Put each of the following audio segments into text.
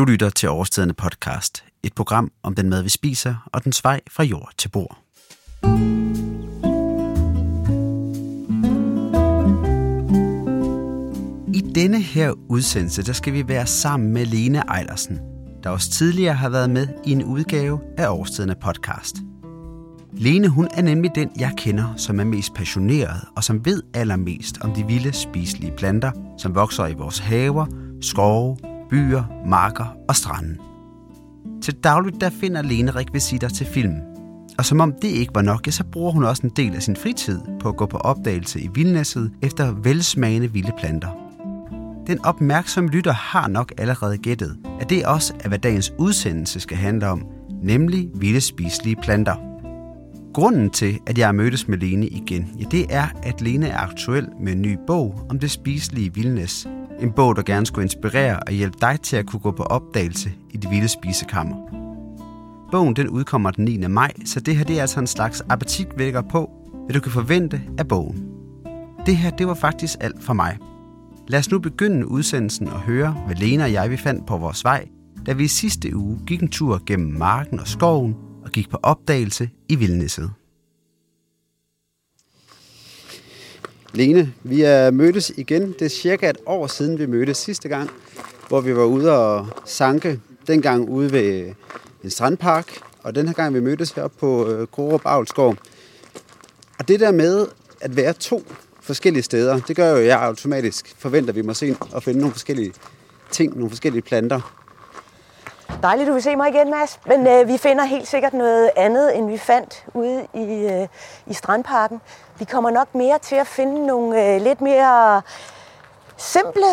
Du lytter til Overstedende podcast, et program om den mad, vi spiser, og den vej fra jord til bord. I denne her udsendelse, der skal vi være sammen med Lene Ejlersen, der også tidligere har været med i en udgave af Overstedende podcast. Lene, hun er nemlig den, jeg kender, som er mest passioneret og som ved allermest om de vilde spiselige planter, som vokser i vores haver, skove, byer, marker og stranden. Til dagligt der finder Lene rekvisitter til film. Og som om det ikke var nok, så bruger hun også en del af sin fritid på at gå på opdagelse i vildnæsset efter velsmagende vilde planter. Den opmærksomme lytter har nok allerede gættet, at det også er, hvad dagens udsendelse skal handle om, nemlig vilde spiselige planter. Grunden til, at jeg har mødtes med Lene igen, ja, det er, at Lene er aktuel med en ny bog om det spiselige vildnæs, en bog, der gerne skulle inspirere og hjælpe dig til at kunne gå på opdagelse i det vilde spisekammer. Bogen den udkommer den 9. maj, så det her det er altså en slags appetitvækker på, hvad du kan forvente af bogen. Det her det var faktisk alt for mig. Lad os nu begynde udsendelsen og høre, hvad Lena og jeg vi fandt på vores vej, da vi i sidste uge gik en tur gennem marken og skoven og gik på opdagelse i vildnæsset. Lene, vi er mødtes igen. Det er cirka et år siden, vi mødtes sidste gang, hvor vi var ude og sanke. Dengang ude ved en strandpark, og den her gang vi mødtes heroppe på øh, Avlsgård. Og det der med at være to forskellige steder, det gør jo, at jeg automatisk forventer, at vi må se og finde nogle forskellige ting, nogle forskellige planter. Dejligt, du vil se mig igen, Mads. Men øh, vi finder helt sikkert noget andet, end vi fandt ude i, øh, i Strandparken. Vi kommer nok mere til at finde nogle øh, lidt mere simple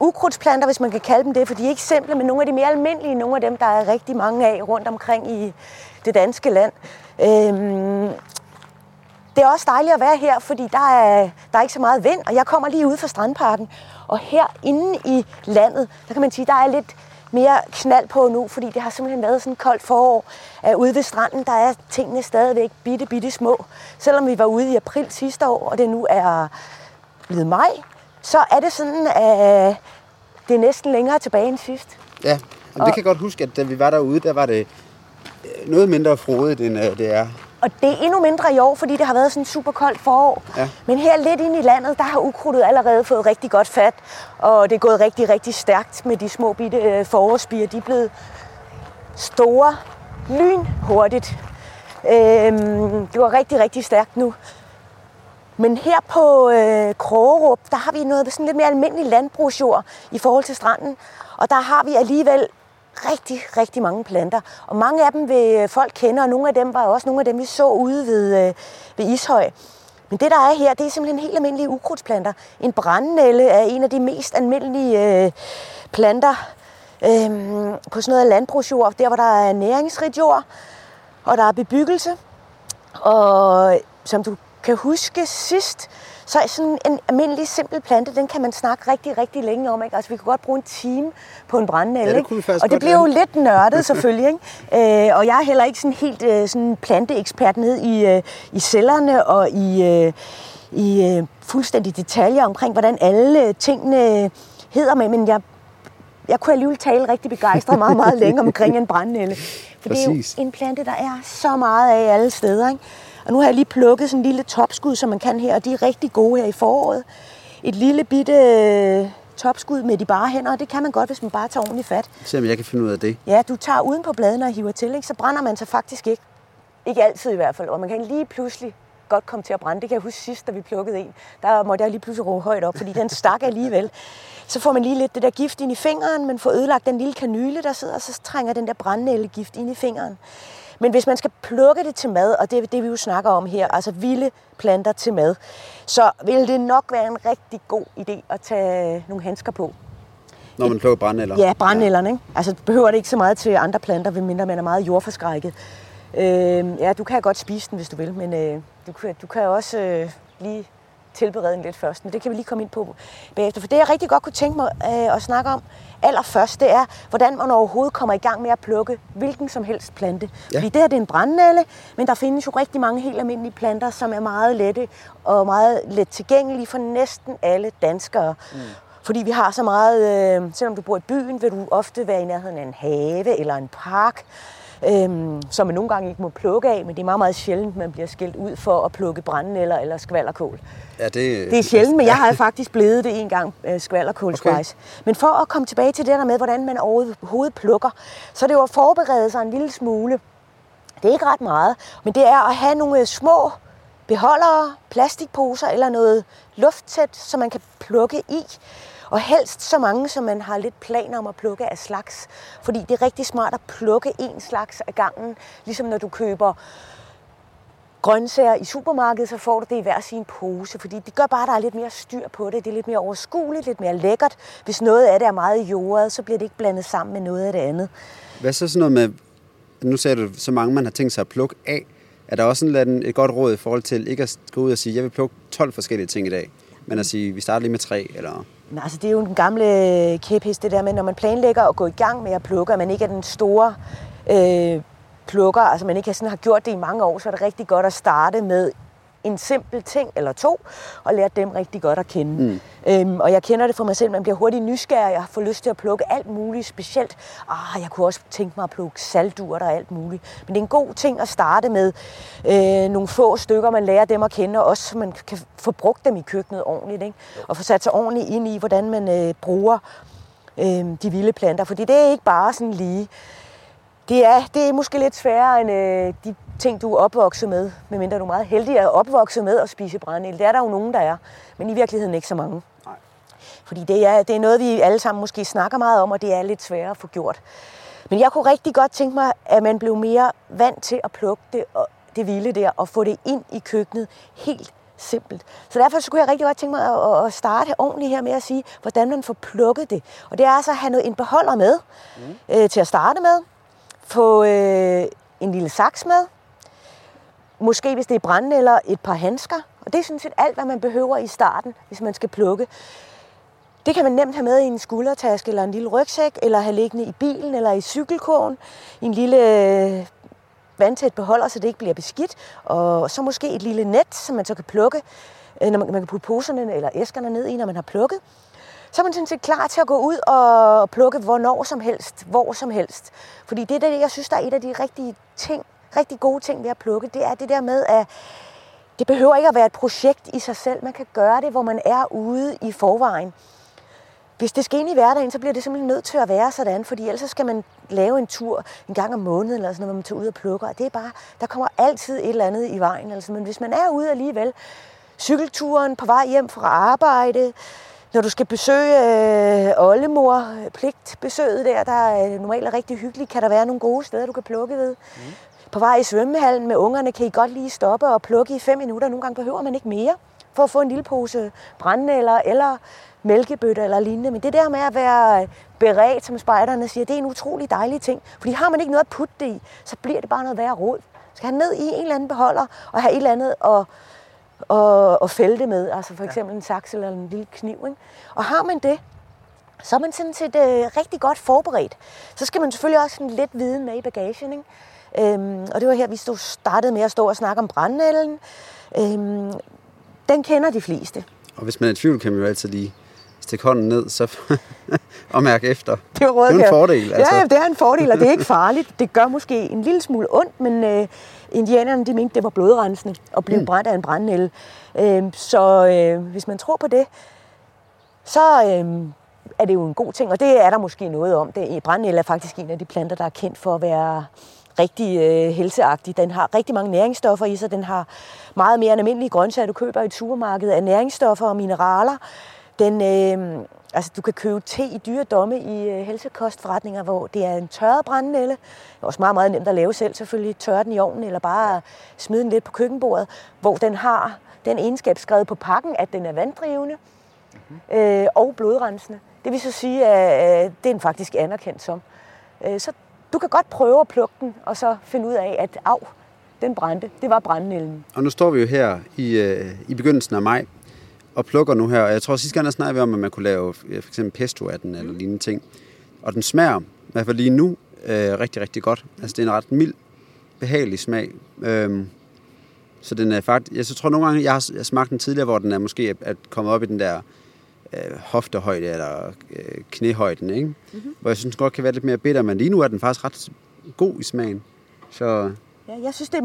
ukrudtsplanter, hvis man kan kalde dem det, for de er ikke simple, men nogle af de mere almindelige, nogle af dem, der er rigtig mange af rundt omkring i det danske land. Øhm, det er også dejligt at være her, fordi der er, der er ikke så meget vind, og jeg kommer lige ud fra Strandparken. Og herinde i landet, der kan man sige, der er lidt mere knald på nu, fordi det har simpelthen været sådan koldt forår. at ude ved stranden, der er tingene stadigvæk bitte, bitte små. Selvom vi var ude i april sidste år, og det nu er blevet maj, så er det sådan, at det er næsten længere tilbage end sidst. Ja, og, og det kan jeg godt huske, at da vi var derude, der var det øh, noget mindre frodigt, end øh, det er og det er endnu mindre i år, fordi det har været sådan super koldt forår. Ja. Men her lidt ind i landet, der har ukrudtet allerede fået rigtig godt fat. Og det er gået rigtig, rigtig stærkt med de små bitte øh, forårsbier. De er blevet store lyn hurtigt. Øhm, det var rigtig, rigtig stærkt nu. Men her på øh, Krogerup, der har vi noget sådan lidt mere almindelig landbrugsjord i forhold til stranden. Og der har vi alligevel rigtig, rigtig mange planter. Og mange af dem vil øh, folk kende, og nogle af dem var også nogle af dem, vi så ude ved, øh, ved Ishøj. Men det, der er her, det er simpelthen helt almindelige ukrudtsplanter. En brændenælle er en af de mest almindelige øh, planter øh, på sådan noget landbrugsjord, der hvor der er næringsrigt jord, og der er bebyggelse. Og som du kan huske sidst, så sådan en almindelig simpel plante, den kan man snakke rigtig, rigtig længe om. Ikke? Altså, vi kan godt bruge en time på en brændende ja, det Og det bliver jo lidt nørdet selvfølgelig. Ikke? Øh, og jeg er heller ikke sådan helt øh, sådan planteekspert ned i, øh, i cellerne og i, øh, i øh, fuldstændig detaljer omkring, hvordan alle tingene hedder med. Men jeg jeg kunne alligevel tale rigtig begejstret meget, meget længe omkring en brændnælle. For Præcis. det er jo en plante, der er så meget af alle steder. Ikke? Og nu har jeg lige plukket sådan en lille topskud, som man kan her, og de er rigtig gode her i foråret. Et lille bitte øh, topskud med de bare hænder, og det kan man godt, hvis man bare tager ordentligt fat. Se om jeg kan finde ud af det. Ja, du tager uden på bladene og hiver til, ikke? så brænder man sig faktisk ikke. Ikke altid i hvert fald, og man kan lige pludselig godt komme til at brænde. Det kan jeg huske sidst, da vi plukkede en. Der måtte jeg lige pludselig råbe højt op, fordi den stak alligevel. Så får man lige lidt det der gift ind i fingeren, men får ødelagt den lille kanyle, der sidder, og så trænger den der brændnællegift ind i fingeren. Men hvis man skal plukke det til mad, og det er det, vi jo snakker om her, altså vilde planter til mad, så vil det nok være en rigtig god idé at tage nogle handsker på. Når man plukker brændnælder? Ja, brændnælderne. Ikke? Altså behøver det ikke så meget til andre planter, medmindre man er meget jordforskrækket. Øh, ja, du kan godt spise den, hvis du vil, men øh, du, kan, du kan også øh, lige tilberede den lidt først, men det kan vi lige komme ind på bagefter. For det, jeg rigtig godt kunne tænke mig øh, at snakke om allerførst, det er, hvordan man overhovedet kommer i gang med at plukke hvilken som helst plante. Ja. Fordi det her det er en brændnælle, men der findes jo rigtig mange helt almindelige planter, som er meget lette og meget let tilgængelige for næsten alle danskere. Mm. Fordi vi har så meget, øh, selvom du bor i byen, vil du ofte være i nærheden af en have eller en park, øh, som man nogle gange ikke må plukke af, men det er meget, meget sjældent, man bliver skilt ud for at plukke brændenælder eller skvallerkål. Ja, det, det er sjældent, men jeg har faktisk blevet det en gang, øh, skvallerkålsvejs. Okay. Men for at komme tilbage til det der med, hvordan man overhovedet plukker, så er det jo at forberede sig en lille smule. Det er ikke ret meget, men det er at have nogle øh, små beholdere, plastikposer eller noget lufttæt, som man kan plukke i. Og helst så mange, som man har lidt planer om at plukke af slags. Fordi det er rigtig smart at plukke en slags af gangen. Ligesom når du køber grøntsager i supermarkedet, så får du det i hver sin pose, fordi det gør bare, at der er lidt mere styr på det. Det er lidt mere overskueligt, lidt mere lækkert. Hvis noget af det er meget jordet, så bliver det ikke blandet sammen med noget af det andet. Hvad så sådan noget med, nu sagde du, så mange man har tænkt sig at plukke af. Er der også en, et godt råd i forhold til ikke at gå ud og sige, jeg vil plukke 12 forskellige ting i dag, men at sige, vi starter lige med tre, eller... Men altså, det er jo den gamle øh, kæphest, det der med, når man planlægger at gå i gang med at plukke, at man ikke er den store øh, plukker, altså man ikke sådan har gjort det i mange år, så er det rigtig godt at starte med en simpel ting eller to, og lære dem rigtig godt at kende. Mm. Øhm, og jeg kender det for mig selv, man bliver hurtigt nysgerrig, jeg får lyst til at plukke alt muligt specielt. Ah, jeg kunne også tænke mig at plukke salturt og alt muligt. Men det er en god ting at starte med øh, nogle få stykker, man lærer dem at kende, og også så man kan få brugt dem i køkkenet ordentligt, ikke? og få sat sig ordentligt ind i, hvordan man øh, bruger øh, de vilde planter. Fordi det er ikke bare sådan lige det er, det er måske lidt sværere end øh, de ting, du er opvokset med, medmindre du er meget heldig at opvokset med at spise brændel. Det er der jo nogen, der er, men i virkeligheden ikke så mange. Nej. Fordi det er, det er noget, vi alle sammen måske snakker meget om, og det er lidt sværere at få gjort. Men jeg kunne rigtig godt tænke mig, at man blev mere vant til at plukke det, og det vilde der, og få det ind i køkkenet helt simpelt. Så derfor så kunne jeg rigtig godt tænke mig at, starte ordentligt her med at sige, hvordan man får plukket det. Og det er altså at have noget, en beholder med mm. øh, til at starte med få øh, en lille saks med. Måske hvis det er brænde eller et par handsker. Og det er sådan set alt, hvad man behøver i starten, hvis man skal plukke. Det kan man nemt have med i en skuldertaske eller en lille rygsæk, eller have liggende i bilen eller i cykelkurven, i en lille øh, vandtæt beholder, så det ikke bliver beskidt. Og så måske et lille net, som man så kan plukke, øh, når man, man kan putte poserne eller æskerne ned i, når man har plukket så er man sådan set klar til at gå ud og plukke hvornår som helst, hvor som helst. Fordi det er det, jeg synes, der er et af de rigtige ting, rigtig gode ting ved at plukke, det er det der med, at det behøver ikke at være et projekt i sig selv. Man kan gøre det, hvor man er ude i forvejen. Hvis det skal ind i hverdagen, så bliver det simpelthen nødt til at være sådan, fordi ellers skal man lave en tur en gang om måneden, eller sådan, noget, hvor man tager ud og plukker. Og det er bare, der kommer altid et eller andet i vejen. Altså, men hvis man er ude alligevel, cykelturen på vej hjem fra arbejde, når du skal besøge øh, oldemor, øh, pligtbesøget der, der er normalt er rigtig hyggeligt, kan der være nogle gode steder, du kan plukke ved. Mm. På vej i svømmehallen med ungerne kan I godt lige stoppe og plukke i fem minutter. Nogle gange behøver man ikke mere for at få en lille pose brændnælder eller mælkebøtter eller lignende. Men det der med at være beredt, som spejderne siger, det er en utrolig dejlig ting. Fordi har man ikke noget at putte det i, så bliver det bare noget værre råd. Skal have ned i en eller anden beholder og have et eller andet at og, og fælde det med. Altså for eksempel ja. en saks eller en lille kniv. Ikke? Og har man det, så er man sådan set øh, rigtig godt forberedt. Så skal man selvfølgelig også sådan lidt viden med i bagagen. Ikke? Øhm, og det var her, vi stod, startede med at stå og snakke om brændnælden. Øhm, den kender de fleste. Og hvis man er i tvivl, kan man jo altid lige stikke hånden ned så og mærke efter. Det er, det er en fordel. Altså. Ja, det er en fordel, og det er ikke farligt. Det gør måske en lille smule ondt, men øh, indianerne de mente, det var blodrensende at blive mm. brændt af en brændnælle. Øh, så øh, hvis man tror på det, så øh, er det jo en god ting, og det er der måske noget om. Det, brændnælle er faktisk en af de planter, der er kendt for at være rigtig øh, helseagtig. Den har rigtig mange næringsstoffer i sig. Den har meget mere end almindelige grøntsager, du køber i et supermarked af næringsstoffer og mineraler. Den, øh, altså, du kan købe te i dyre domme i øh, helsekostforretninger, hvor det er en tørret brændnælle. Det er også meget, meget nemt at lave selv, selvfølgelig. Tørre den i ovnen, eller bare smide den lidt på køkkenbordet, hvor den har den egenskab skrevet på pakken, at den er vanddrivende mm-hmm. øh, og blodrensende. Det vil så sige, at øh, det er den faktisk anerkendt som. Øh, så du kan godt prøve at plukke den, og så finde ud af, at af, den brændte. Det var brændnælden. Og nu står vi jo her i, øh, i begyndelsen af maj, og plukker nu her. Jeg tror sidste gang, der snakkede vi om, at man kunne lave for eksempel pesto af den, eller lignende ting. Og den smager, i hvert fald lige nu, øh, rigtig, rigtig godt. Altså det er en ret mild, behagelig smag. Øhm, så den er faktisk, jeg så tror nogle gange, jeg har, smagt den tidligere, hvor den er måske er kommet op i den der øh, hoftehøjde eller øh, knæhøjden, ikke? Mm-hmm. Hvor jeg synes godt kan være lidt mere bitter, men lige nu er den faktisk ret god i smagen. Så Ja, jeg synes, det,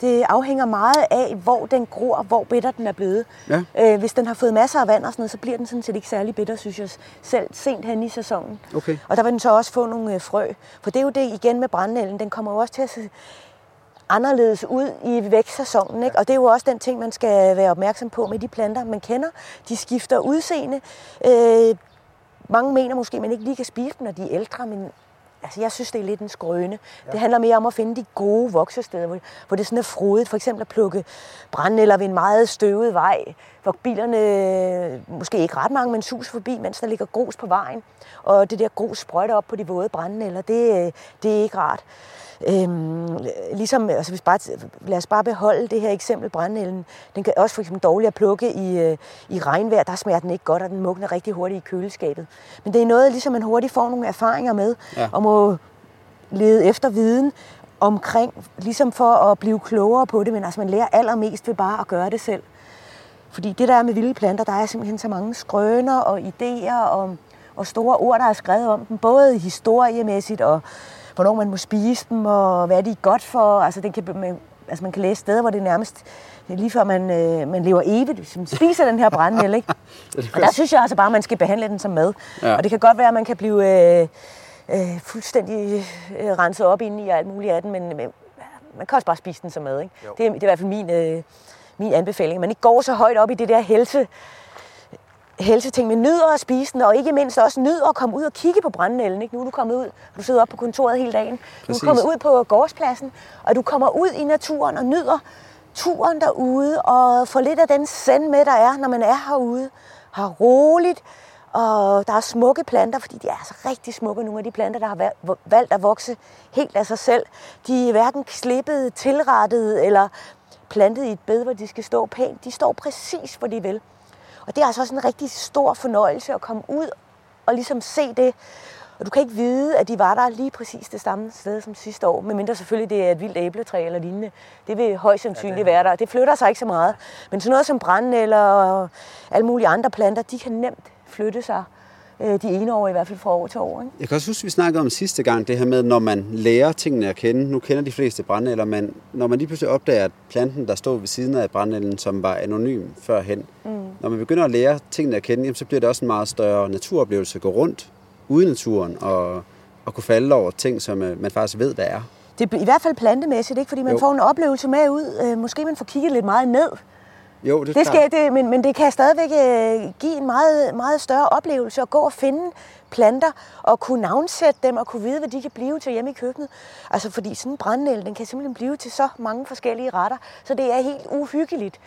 det afhænger meget af, hvor den gror, og hvor bitter den er blevet. Ja. Øh, hvis den har fået masser af vand og sådan noget, så bliver den sådan set ikke særlig bitter, synes jeg, selv sent hen i sæsonen. Okay. Og der vil den så også få nogle øh, frø. For det er jo det igen med brændnælden, den kommer jo også til at se anderledes ud i vækstsæsonen. Ikke? Og det er jo også den ting, man skal være opmærksom på med de planter, man kender. De skifter udseende. Øh, mange mener måske, at man ikke lige kan spise dem, når de er ældre, men Altså, jeg synes, det er lidt en skrøne. Ja. Det handler mere om at finde de gode voksesteder, hvor, hvor det sådan er frodigt. For eksempel at plukke brændenælder ved en meget støvet vej, hvor bilerne, måske ikke ret mange, men sus forbi, mens der ligger grus på vejen. Og det der grus sprøjter op på de våde brændenælder, det, det er ikke rart. Øhm, ligesom, altså hvis bare, lad os bare beholde det her eksempel, brændnælden. Den kan også for eksempel dårligt at plukke i, øh, i regnvejr. Der smager den ikke godt, og den mugner rigtig hurtigt i køleskabet. Men det er noget, ligesom man hurtigt får nogle erfaringer med, ja. og må lede efter viden omkring, ligesom for at blive klogere på det. Men altså, man lærer allermest ved bare at gøre det selv. Fordi det der er med vilde planter, der er simpelthen så mange skrøner og idéer og, og store ord, der er skrevet om dem, både historiemæssigt og hvornår man må spise dem, og hvad de er godt for. Altså, det kan, man, altså man kan læse steder, hvor det er nærmest det er lige før man, øh, man lever evigt, hvis man spiser den her brændel, ikke? Og der synes jeg altså bare, at man skal behandle den som mad. Ja. Og det kan godt være, at man kan blive øh, øh, fuldstændig øh, renset op ind i alt muligt af den, men, men man kan også bare spise den som mad, ikke? Det er, det er i hvert fald min, øh, min anbefaling. Man ikke går så højt op i det der helse, helseting, men nyder at spise den, og ikke mindst også nyder at komme ud og kigge på brændnælden. Ikke? Nu er du kommet ud, du sidder oppe på kontoret hele dagen. Præcis. Du er kommet ud på gårdspladsen, og du kommer ud i naturen og nyder turen derude, og får lidt af den send med, der er, når man er herude. Har roligt, og der er smukke planter, fordi de er altså rigtig smukke, nogle af de planter, der har valgt at vokse helt af sig selv. De er hverken klippet, tilrettet eller plantet i et bed, hvor de skal stå pænt. De står præcis, hvor de vil. Og det er altså også en rigtig stor fornøjelse at komme ud og ligesom se det. Og du kan ikke vide, at de var der lige præcis det samme sted som sidste år, medmindre selvfølgelig det er et vildt æbletræ eller lignende. Det vil højst sandsynligt ja, være der. Det flytter sig ikke så meget. Men sådan noget som brænde eller alle mulige andre planter, de kan nemt flytte sig øh, de ene år i hvert fald fra år til år. Ikke? Jeg kan også huske, at vi snakkede om sidste gang, det her med, når man lærer tingene at kende. Nu kender de fleste brændenælder, men når man lige pludselig opdager, at planten, der stod ved siden af brændenælden, som var anonym førhen, mm. når man begynder at lære tingene at kende, jamen, så bliver det også en meget større naturoplevelse at gå rundt ude i naturen og, og kunne falde over ting, som øh, man faktisk ved, hvad er. Det er i hvert fald plantemæssigt, ikke? fordi man jo. får en oplevelse med ud. Øh, måske man får kigget lidt meget ned jo, det, det skal det, men, men det kan stadigvæk øh, give en meget, meget større oplevelse at gå og finde planter og kunne navnsætte dem og kunne vide, hvad de kan blive til hjemme i køkkenet. Altså fordi sådan en brændnæl, den kan simpelthen blive til så mange forskellige retter, så det er helt uhyggeligt.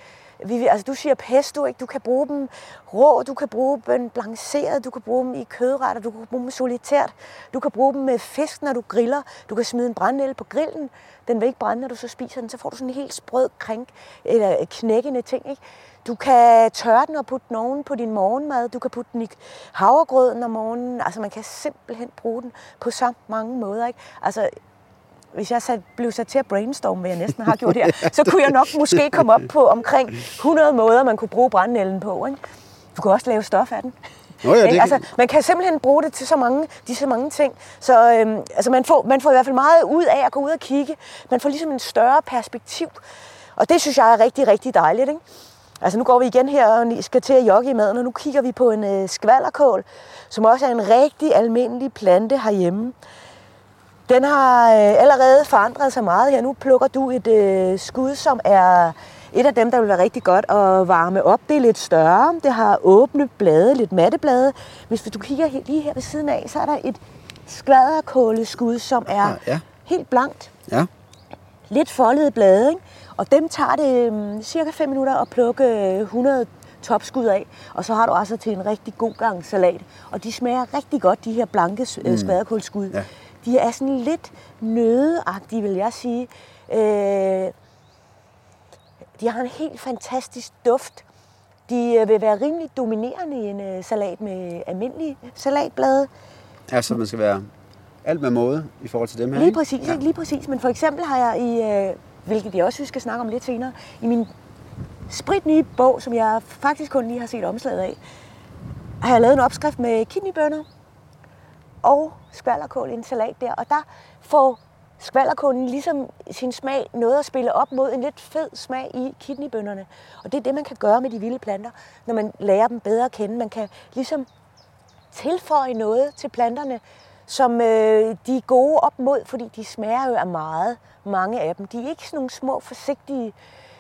Vi, altså du siger pesto, ikke? du kan bruge dem rå, du kan bruge dem blanceret, du kan bruge dem i kødretter, du kan bruge dem solitært, du kan bruge dem med fisk, når du griller, du kan smide en brændnæl på grillen, den vil ikke brænde, når du så spiser den, så får du sådan en helt sprød krænk, eller knækkende ting. Ikke? Du kan tørre den og putte den oven på din morgenmad. Du kan putte den i havregrøden om morgenen. Altså man kan simpelthen bruge den på så mange måder. Ikke? Altså hvis jeg sat, blev sat til at brainstorme, hvad jeg næsten har gjort her, så kunne jeg nok måske komme op på omkring 100 måder, man kunne bruge brændnælden på. Ikke? Du kan også lave stof af den. Nå ja, det altså, man kan simpelthen bruge det til så mange, de så mange ting. Så øhm, altså, man, får, man får i hvert fald meget ud af at gå ud og kigge. Man får ligesom en større perspektiv. Og det synes jeg er rigtig, rigtig dejligt. Ikke? Altså nu går vi igen her og skal til at jogge i maden, og nu kigger vi på en øh, skvallerkål, som også er en rigtig almindelig plante herhjemme. Den har øh, allerede forandret sig meget. Ja, nu plukker du et øh, skud, som er et af dem, der vil være rigtig godt at varme op. Det er lidt større. Det har åbne blade, lidt matte blade. Hvis du kigger lige her ved siden af, så er der et skvaderkåleskud, som er ja, ja. helt blankt. Ja. Lidt foldede blade, ikke? Og dem tager det um, cirka 5 minutter at plukke 100 topskud af, og så har du altså til en rigtig god gang salat. Og de smager rigtig godt, de her blanke mm. skvaderkålskud. Ja. De er sådan lidt nødeagtige, vil jeg sige. Øh, de har en helt fantastisk duft. De øh, vil være rimelig dominerende i en øh, salat med almindelige salatblade. Ja, så man skal være alt med måde i forhold til dem her, Lige ikke? præcis, ja. lige præcis. Men for eksempel har jeg i, øh, hvilket jeg også skal snakke om lidt senere, i min spritnye bog, som jeg faktisk kun lige har set omslaget af, har jeg lavet en opskrift med kidneybønner og skvallerkål i en salat der. Og der får skvallerkålen ligesom sin smag noget at spille op mod en lidt fed smag i kidneybønnerne. Og det er det, man kan gøre med de vilde planter, når man lærer dem bedre at kende. Man kan ligesom tilføje noget til planterne, som øh, de er gode op mod, fordi de smager jo af meget, mange af dem. De er ikke sådan nogle små, forsigtige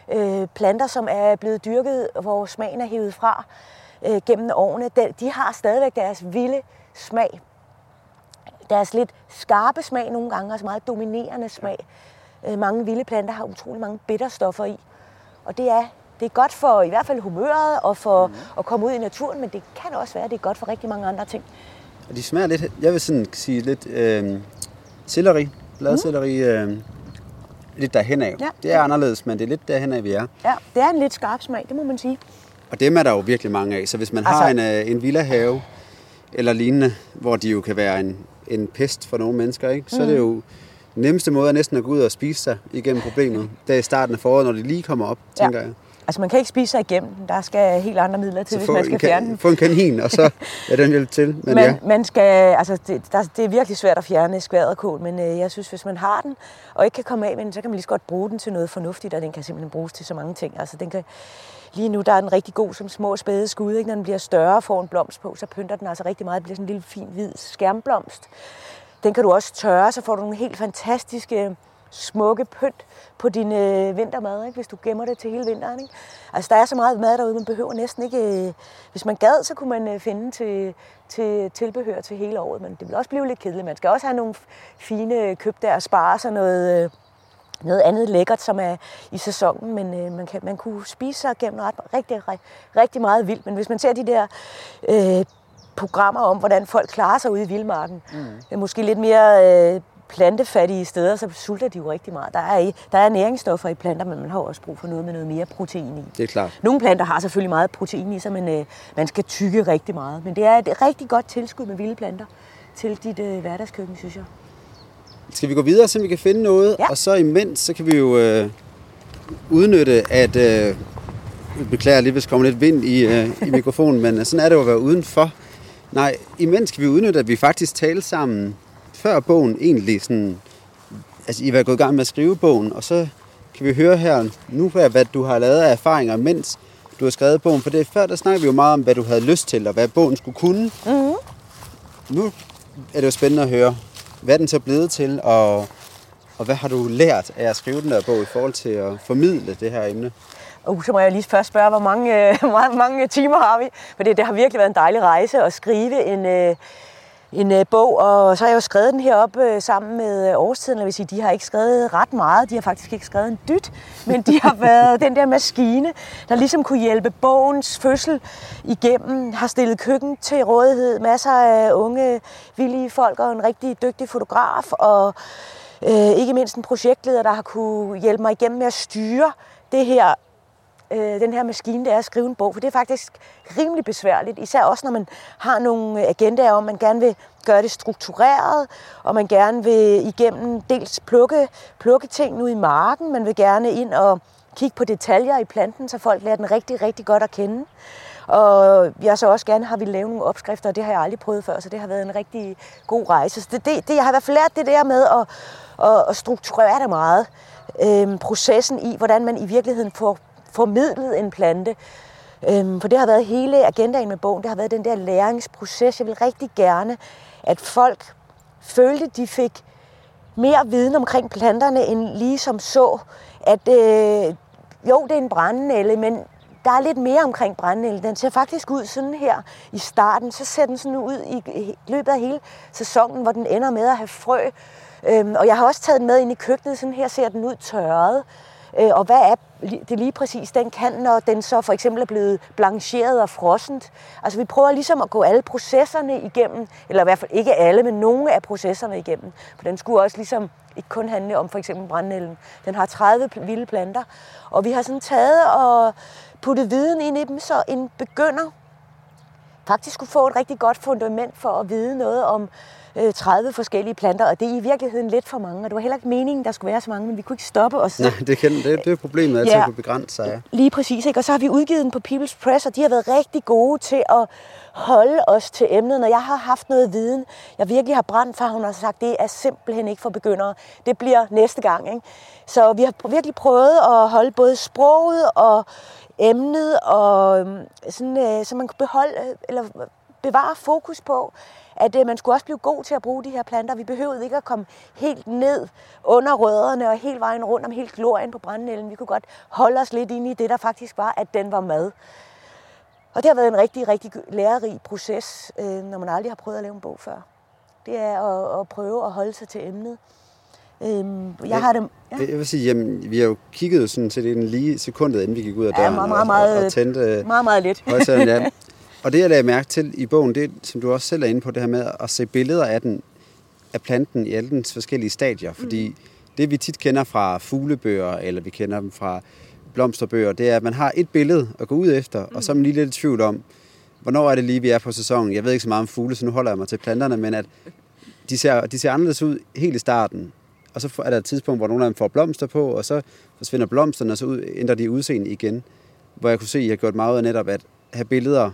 øh, planter, som er blevet dyrket, hvor smagen er hævet fra øh, gennem årene. De, de har stadigvæk deres vilde smag. Deres lidt skarpe smag nogle gange, altså meget dominerende smag. Øh, mange vilde planter har utrolig mange bitterstoffer i. Og det er, det er godt for i hvert fald humøret og for mm. at komme ud i naturen, men det kan også være, at det er godt for rigtig mange andre ting. Og de smager lidt, jeg vil sådan sige lidt øh, selleri, bladselleri, mm. øh, lidt derhen af. Ja. Det er anderledes, men det er lidt derhen af, vi er. Ja, det er en lidt skarp smag, det må man sige. Og dem er der jo virkelig mange af. Så hvis man altså, har en, øh, en villa have eller lignende, hvor de jo kan være en, en pest for nogle mennesker, ikke? så mm. er det jo nemmeste måde er næsten at gå ud og spise sig igennem problemet. Det er i starten af foråret, når de lige kommer op, ja. tænker jeg. Altså man kan ikke spise sig igennem. Der skal helt andre midler til, hvis man skal fjerne den. Få en kanin, og så er den hjælp til. Men, men ja. man skal, altså det, der, det er virkelig svært at fjerne skvaderkål, men øh, jeg synes, hvis man har den, og ikke kan komme af med den, så kan man lige så godt bruge den til noget fornuftigt, og den kan simpelthen bruges til så mange ting. Altså den kan, lige nu der er den rigtig god som små spæde skud. Ikke? Når den bliver større og får en blomst på, så pynter den altså rigtig meget. Det bliver sådan en lille fin hvid skærmblomst. Den kan du også tørre, så får du nogle helt fantastiske smukke pynt på din øh, vintermad, ikke? hvis du gemmer det til hele vinteren. Ikke? Altså, der er så meget mad derude, man behøver næsten ikke... Øh, hvis man gad, så kunne man øh, finde til, til tilbehør til hele året, men det vil også blive lidt kedeligt. Man skal også have nogle fine køb der og spare sig noget, øh, noget andet lækkert, som er i sæsonen, men øh, man, kan, man kunne spise sig gennem ret, rigtig, rigtig, rigtig meget vildt. Men hvis man ser de der øh, programmer om, hvordan folk klarer sig ude i vildmarken, mm. måske lidt mere øh, plantefattige steder, så sulter de jo rigtig meget. Der er, der er næringsstoffer i planter, men man har også brug for noget med noget mere protein i. Det er klart. Nogle planter har selvfølgelig meget protein i sig, men øh, man skal tykke rigtig meget. Men det er et rigtig godt tilskud med vilde planter til dit øh, hverdagskøkken, synes jeg. Skal vi gå videre, så vi kan finde noget? Ja. Og så imens, så kan vi jo øh, udnytte, at... Øh, beklager lige, hvis der kommer lidt vind i, øh, i mikrofonen, men sådan er det jo at være udenfor. Nej, imens kan vi udnytte, at vi faktisk taler sammen før bogen egentlig sådan... Altså, I har gået i gang med at skrive bogen, og så kan vi høre her nu, hvad du har lavet af erfaringer, mens du har skrevet bogen. For det før, der snakker vi jo meget om, hvad du havde lyst til, og hvad bogen skulle kunne. Mm-hmm. Nu er det jo spændende at høre, hvad den så blevet til, og, og hvad har du lært af at skrive den der bog i forhold til at formidle det her emne? Uh, så må jeg lige først spørge, hvor mange, hvor mange timer har vi? For det, det har virkelig været en dejlig rejse at skrive en, øh, en øh, bog, og så har jeg jo skrevet den her op øh, sammen med øh, Årstiden, jeg vil sige, de har ikke skrevet ret meget, de har faktisk ikke skrevet en dyt, men de har været den der maskine, der ligesom kunne hjælpe bogens fødsel igennem, har stillet køkken til rådighed, masser af unge, villige folk og en rigtig dygtig fotograf, og øh, ikke mindst en projektleder, der har kunne hjælpe mig igennem med at styre det her øh, den her maskine, det er at skrive en bog, for det er faktisk rimelig besværligt, især også når man har nogle agendaer om, man gerne vil gøre det struktureret, og man gerne vil igennem dels plukke, plukke ting ud i marken, man vil gerne ind og kigge på detaljer i planten, så folk lærer den rigtig, rigtig godt at kende. Og jeg så også gerne har vi lavet nogle opskrifter, og det har jeg aldrig prøvet før, så det har været en rigtig god rejse. Så det, det, det jeg har i hvert fald lært det der med at, at, at strukturere det meget. Øhm, processen i, hvordan man i virkeligheden får formidlet en plante. Øhm, for det har været hele agendaen med bogen, det har været den der læringsproces. Jeg vil rigtig gerne, at folk følte, de fik mere viden omkring planterne, end lige som så, at øh, jo, det er en brændenælde, men der er lidt mere omkring brændende. Den ser faktisk ud sådan her i starten. Så ser den sådan ud i løbet af hele sæsonen, hvor den ender med at have frø. Øhm, og jeg har også taget den med ind i køkkenet. Sådan her ser den ud tørret. Øh, og hvad er det lige præcis, den kan, når den så for eksempel er blevet blancheret og frossent. Altså vi prøver ligesom at gå alle processerne igennem, eller i hvert fald ikke alle, men nogle af processerne igennem. For den skulle også ligesom ikke kun handle om for eksempel brændnælden. Den har 30 vilde planter, og vi har sådan taget og puttet viden ind i dem, så en begynder faktisk kunne få et rigtig godt fundament for at vide noget om 30 forskellige planter, og det er i virkeligheden lidt for mange, og det var heller ikke meningen, der skulle være så mange, men vi kunne ikke stoppe os. Nej, det, kan, det, det er problemet altid ja, at begrænse sig. Ja. Lige præcis, ikke? og så har vi udgivet den på People's Press, og de har været rigtig gode til at holde os til emnet, når jeg har haft noget viden, jeg virkelig har brændt for, hun har sagt, det er simpelthen ikke for begyndere. Det bliver næste gang. Ikke? Så vi har virkelig prøvet at holde både sproget og emnet, og øhm, sådan, øh, så man kan beholde, eller bevare fokus på, at øh, man skulle også blive god til at bruge de her planter. Vi behøvede ikke at komme helt ned under rødderne og hele vejen rundt om helt glorien på brændnælden. Vi kunne godt holde os lidt ind i det, der faktisk var, at den var mad. Og det har været en rigtig, rigtig lærerig proces, øh, når man aldrig har prøvet at lave en bog før. Det er at, at prøve at holde sig til emnet. Øhm, jeg har det... Ja. Jeg vil sige, jamen, vi har jo kigget sådan set en lige sekundet, inden vi gik ud af døren ja, meget, meget, og, og tændte... Meget, meget lidt. Ja. Og det, jeg lagde mærke til i bogen, det som du også selv er inde på, det her med at se billeder af den, af planten i alle dens forskellige stadier. Fordi mm. det, vi tit kender fra fuglebøger, eller vi kender dem fra blomsterbøger, det er, at man har et billede at gå ud efter, mm. og så er man lige lidt i tvivl om, hvornår er det lige, vi er på sæsonen. Jeg ved ikke så meget om fugle, så nu holder jeg mig til planterne, men at de ser, de ser anderledes ud helt i starten. Og så er der et tidspunkt, hvor nogle af dem får blomster på, og så forsvinder blomsterne, og så ændrer de udseende igen. Hvor jeg kunne se, at jeg har gjort meget af netop at have billeder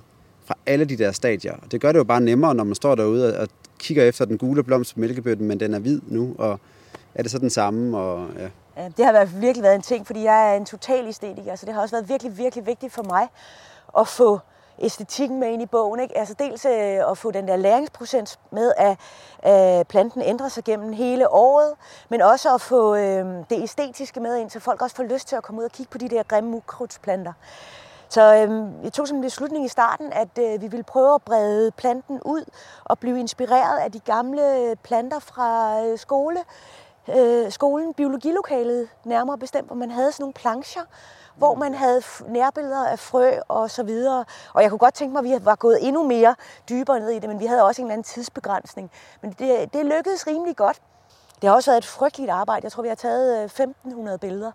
fra alle de der stadier. Det gør det jo bare nemmere, når man står derude og kigger efter den gule blomst på mælkebøtten, men den er hvid nu, og er det så den samme? Og, ja. Det har virkelig været en ting, fordi jeg er en total æstetiker, så det har også været virkelig, virkelig vigtigt for mig at få æstetikken med ind i bogen. Ikke? Altså dels øh, at få den der læringsprocent med, at øh, planten ændrer sig gennem hele året, men også at få øh, det æstetiske med ind, så folk også får lyst til at komme ud og kigge på de der grimme ukrudtsplanter. Så øh, jeg tog som en beslutning i starten, at øh, vi ville prøve at brede planten ud og blive inspireret af de gamle planter fra øh, skole, øh, skolen, biologilokalet nærmere bestemt, hvor man havde sådan nogle plancher, hvor man havde nærbilleder af frø og så videre. Og jeg kunne godt tænke mig, at vi var gået endnu mere dybere ned i det, men vi havde også en eller anden tidsbegrænsning. Men det, det lykkedes rimelig godt. Det har også været et frygteligt arbejde. Jeg tror, vi har taget øh, 1500 billeder.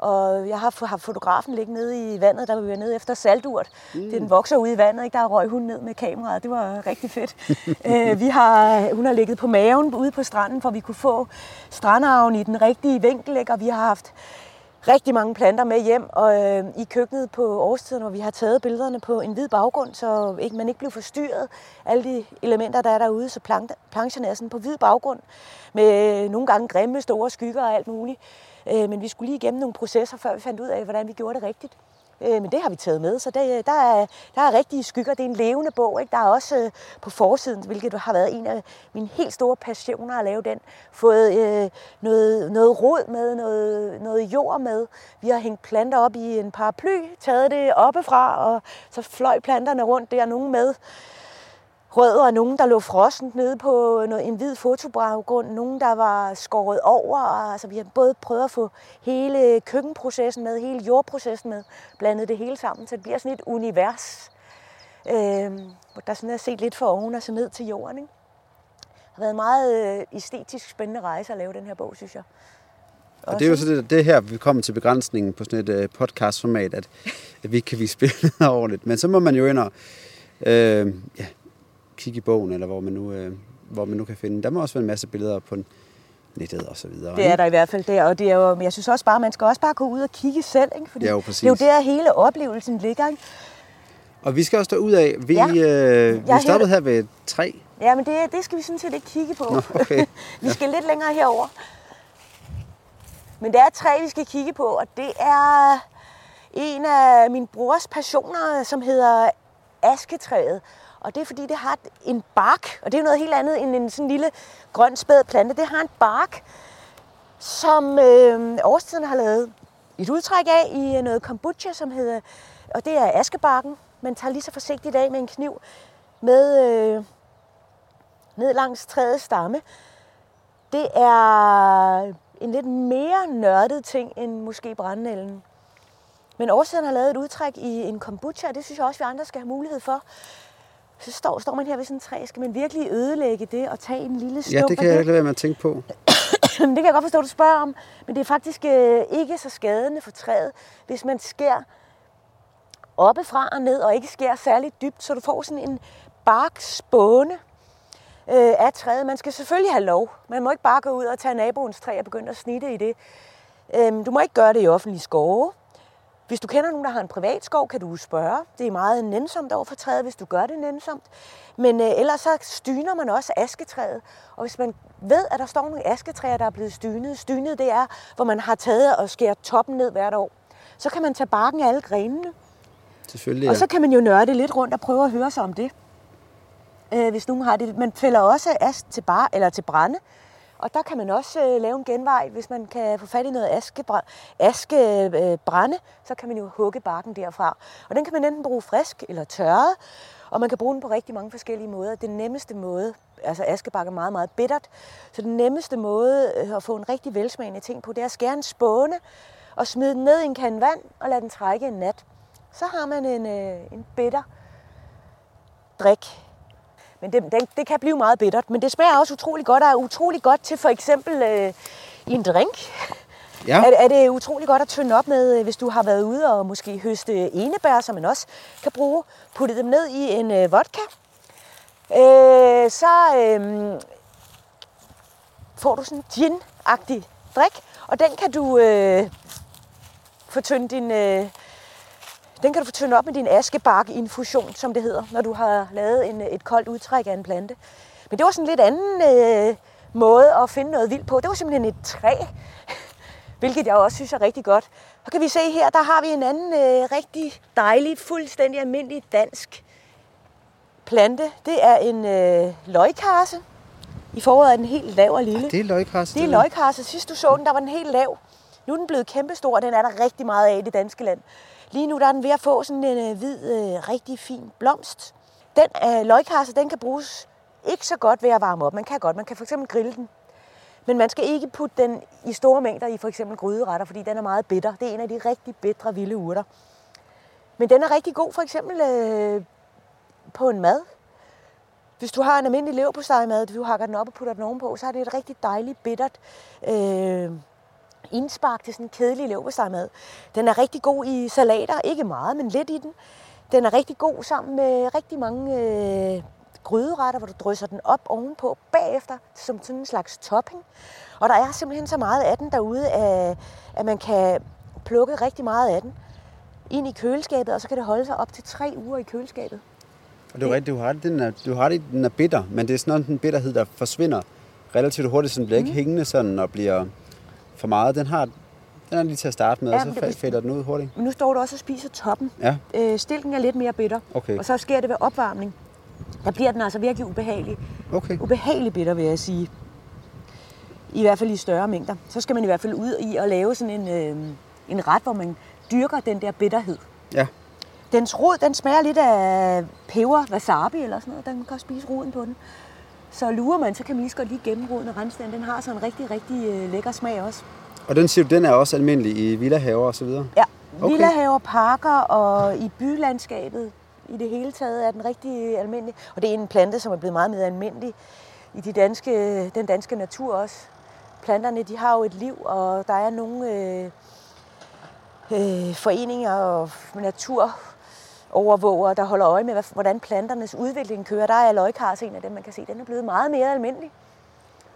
Og jeg har haft fotografen ligge nede i vandet, der vi var nede efter salturt. Mm. Den vokser ud i vandet, ikke? der røg hun ned med kameraet. Det var rigtig fedt. øh, vi har, hun har ligget på maven ude på stranden, for vi kunne få strandarven i den rigtige vinkel. Ikke? Og vi har haft rigtig mange planter med hjem og øh, i køkkenet på årstiden, hvor vi har taget billederne på en hvid baggrund, så ikke, man ikke bliver forstyrret. Alle de elementer, der er derude, så plancherne er sådan på hvid baggrund med nogle gange grimme store skygger og alt muligt. Øh, men vi skulle lige igennem nogle processer, før vi fandt ud af, hvordan vi gjorde det rigtigt. Øh, men det har vi taget med, så det, øh, der, er, der er rigtige skygger. Det er en levende bog. Ikke? Der er også øh, på forsiden, hvilket har været en af mine helt store passioner at lave den, fået øh, noget, noget rod med, noget, noget jord med. Vi har hængt planter op i en paraply, taget det oppefra, og så fløj planterne rundt der, nogen med rødder, og nogen, der lå frossent nede på noget, en hvid fotobaggrund, nogen, der var skåret over. Altså, vi har både prøvet at få hele køkkenprocessen med, hele jordprocessen med, blandet det hele sammen, så det bliver sådan et univers, øh, hvor der sådan er set lidt for oven og så ned til jorden. Ikke? Det har været en meget øh, æstetisk spændende rejse at lave den her bog, synes jeg. Og det er jo så det, det her, vi kommer til begrænsningen på sådan et uh, podcastformat, at, at vi kan vise billeder ordentligt. Men så må man jo ind og øh, ja, kigge i bogen, eller hvor man nu, øh, hvor man nu kan finde. Der må også være en masse billeder på nettet og så videre. Det er der i hvert fald der, og det er jo, jeg synes også bare, man skal også bare gå ud og kigge selv, ikke? Fordi ja, jo, det er jo der hele oplevelsen ligger. Ikke? Og vi skal også ud af, vi, ja. øh, vi er stoppet her ved tre. Ja, men det, det skal vi sådan set ikke kigge på. Nå, okay. vi skal ja. lidt længere herover. Men det er tre, vi skal kigge på, og det er en af min brors passioner, som hedder asketræet. Og det er fordi, det har en bark, og det er noget helt andet end en sådan lille grøn spæd plante. Det har en bark, som øh, årstiden har lavet et udtræk af i øh, noget kombucha, som hedder, og det er askebarken. Man tager lige så forsigtigt af med en kniv med øh, ned langs træets stamme. Det er en lidt mere nørdet ting end måske brændenælden. Men årstiden har lavet et udtræk i en kombucha, og det synes jeg også, vi andre skal have mulighed for. Så står, står man her ved sådan et træ. Skal man virkelig ødelægge det og tage en lille stump Ja, det kan jeg ikke lade være med at tænke på. det kan jeg godt forstå, at du spørger om. Men det er faktisk øh, ikke så skadende for træet, hvis man skærer oppefra og ned, og ikke skærer særligt dybt, så du får sådan en barkspåne. øh, af træet. Man skal selvfølgelig have lov. Man må ikke bare gå ud og tage naboens træ og begynde at snitte i det. Øh, du må ikke gøre det i offentlige skove. Hvis du kender nogen, der har en privat skov, kan du spørge. Det er meget nænsomt over for træet, hvis du gør det nænsomt. Men øh, ellers så styner man også asketræet. Og hvis man ved, at der står nogle asketræer, der er blevet stynet. Stynet, det er, hvor man har taget og skæret toppen ned hvert år. Så kan man tage barken af alle grenene. Selvfølgelig, ja. Og så kan man jo nørde lidt rundt og prøve at høre sig om det. Øh, hvis nogen har det. Man fælder også ask til, bar, eller til brænde. Og der kan man også øh, lave en genvej, hvis man kan få fat i noget askebrænde, aske, øh, så kan man jo hugge barken derfra. Og den kan man enten bruge frisk eller tørret, og man kan bruge den på rigtig mange forskellige måder. Den nemmeste måde, altså askebark er meget, meget bittert, så den nemmeste måde øh, at få en rigtig velsmagende ting på, det er at skære en spåne og smide den ned i en kan vand og lade den trække en nat. Så har man en, øh, en bitter drik, men det, det, det kan blive meget bittert. Men det smager også utrolig godt, og er utrolig godt til for eksempel øh, i en drink. Ja. Er, er det utrolig godt at tynde op med, øh, hvis du har været ude og måske høste enebær, som man også kan bruge. Putte dem ned i en øh, vodka. Øh, så øh, får du sådan en gin-agtig drik, og den kan du øh, fortynde din... Øh, den kan du få tynde op med din askebark-infusion, som det hedder, når du har lavet en, et koldt udtræk af en plante. Men det var sådan en lidt anden øh, måde at finde noget vildt på. Det var simpelthen et træ, hvilket jeg også synes er rigtig godt. Så kan vi se her, der har vi en anden øh, rigtig dejlig, fuldstændig almindelig dansk plante. Det er en øh, løgkarse. I foråret er den helt lav og lille. Ja, det er løgkarse. Det er løgkarse. Sidst du så den, der var den helt lav. Nu er den blevet kæmpestor, og den er der rigtig meget af i det danske land. Lige nu der er den ved at få sådan en øh, hvid, øh, rigtig fin blomst. Den øh, løgkarse, den kan bruges ikke så godt ved at varme op. Man kan godt, man kan for eksempel grille den. Men man skal ikke putte den i store mængder i for eksempel gryderetter, fordi den er meget bitter. Det er en af de rigtig bitre vilde urter. Men den er rigtig god for eksempel øh, på en mad. Hvis du har en almindelig leverpostejmad, du hakker den op og putter den ovenpå, så er det et rigtig dejligt bittert øh, indspark til sådan en kedelig leverpostejmad. Den er rigtig god i salater, ikke meget, men lidt i den. Den er rigtig god sammen med rigtig mange øh, gryderetter, hvor du drysser den op ovenpå bagefter som sådan en slags topping. Og der er simpelthen så meget af den derude, at, at man kan plukke rigtig meget af den ind i køleskabet, og så kan det holde sig op til tre uger i køleskabet. Og det er rigtigt, du har det, den er, du har det, den er bitter, men det er sådan en bitterhed, der forsvinder relativt hurtigt, så den bliver mm. ikke hængende sådan og bliver for meget. Den har den er lige til at starte med, ja, og så det, fælder den ud hurtigt. Men nu står du også og spiser toppen. Ja. Øh, stilken er lidt mere bitter, okay. og så sker det ved opvarmning. Der bliver den altså virkelig ubehagelig. Okay. Ubehagelig bitter, vil jeg sige. I hvert fald i større mængder. Så skal man i hvert fald ud i at lave sådan en, øh, en ret, hvor man dyrker den der bitterhed. Ja. Dens rod, den smager lidt af peber, wasabi eller sådan noget. Den kan spise roden på den. Så lurer man, så kan man lige så godt lige og rense den. Den har sådan en rigtig, rigtig øh, lækker smag også. Og den siger du, den er også almindelig i villahaver og så videre? Ja, okay. villahaver, parker og i bylandskabet i det hele taget er den rigtig almindelig. Og det er en plante, som er blevet meget mere almindelig i de danske, den danske natur også. Planterne, de har jo et liv, og der er nogle øh, øh, foreninger og natur overvåger, der holder øje med, hvordan planternes udvikling kører. Der er løgkars en af dem, man kan se. Den er blevet meget mere almindelig.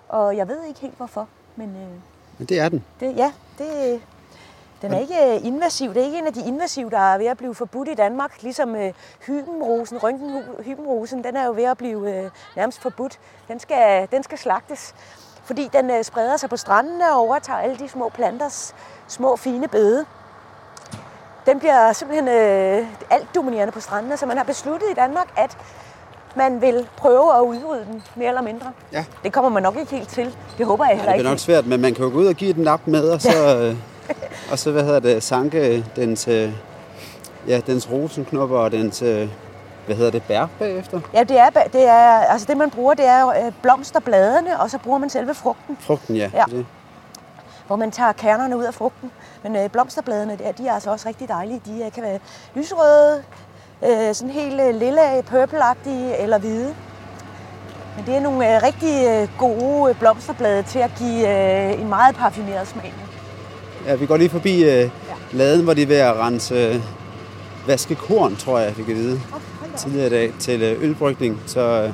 Og jeg ved ikke helt hvorfor, men... Øh, men det er den? Det, ja, det, den er ikke øh, invasiv. Det er ikke en af de invasive, der er ved at blive forbudt i Danmark. Ligesom øh, hybenrosen, røntgenhybenrosen, den er jo ved at blive øh, nærmest forbudt. Den skal, den skal slagtes, fordi den øh, spreder sig på strandene og overtager alle de små planters små fine bede. Den bliver simpelthen øh, alt dominerende på strandene, så man har besluttet i Danmark, at man vil prøve at udrydde den, mere eller mindre. Ja. Det kommer man nok ikke helt til. Det håber jeg heller ja, det er nok svært, men man kan jo gå ud og give den nap med, og så, ja. øh, og så hvad hedder det, sanke dens, øh, ja, dens rosenknopper og dens, øh, hvad hedder det, bær bagefter? Ja, det er, det er, altså det man bruger, det er øh, blomsterbladene, og så bruger man selve frugten. Frugten, ja. ja. Det. Hvor man tager kernerne ud af frugten. Men øh, blomsterbladene, der, de er altså også rigtig dejlige. De øh, kan være lyserøde, øh, sådan helt øh, lille, purpleagtige eller hvide. Men det er nogle øh, rigtig øh, gode øh, blomsterblade til at give øh, en meget parfumeret smag. Ja, vi går lige forbi øh, ja. laden, hvor de er ved at rense øh, vaske korn, tror jeg, vi kan vide, oh, tidligere i dag til øh, ølbrygning. Så øh,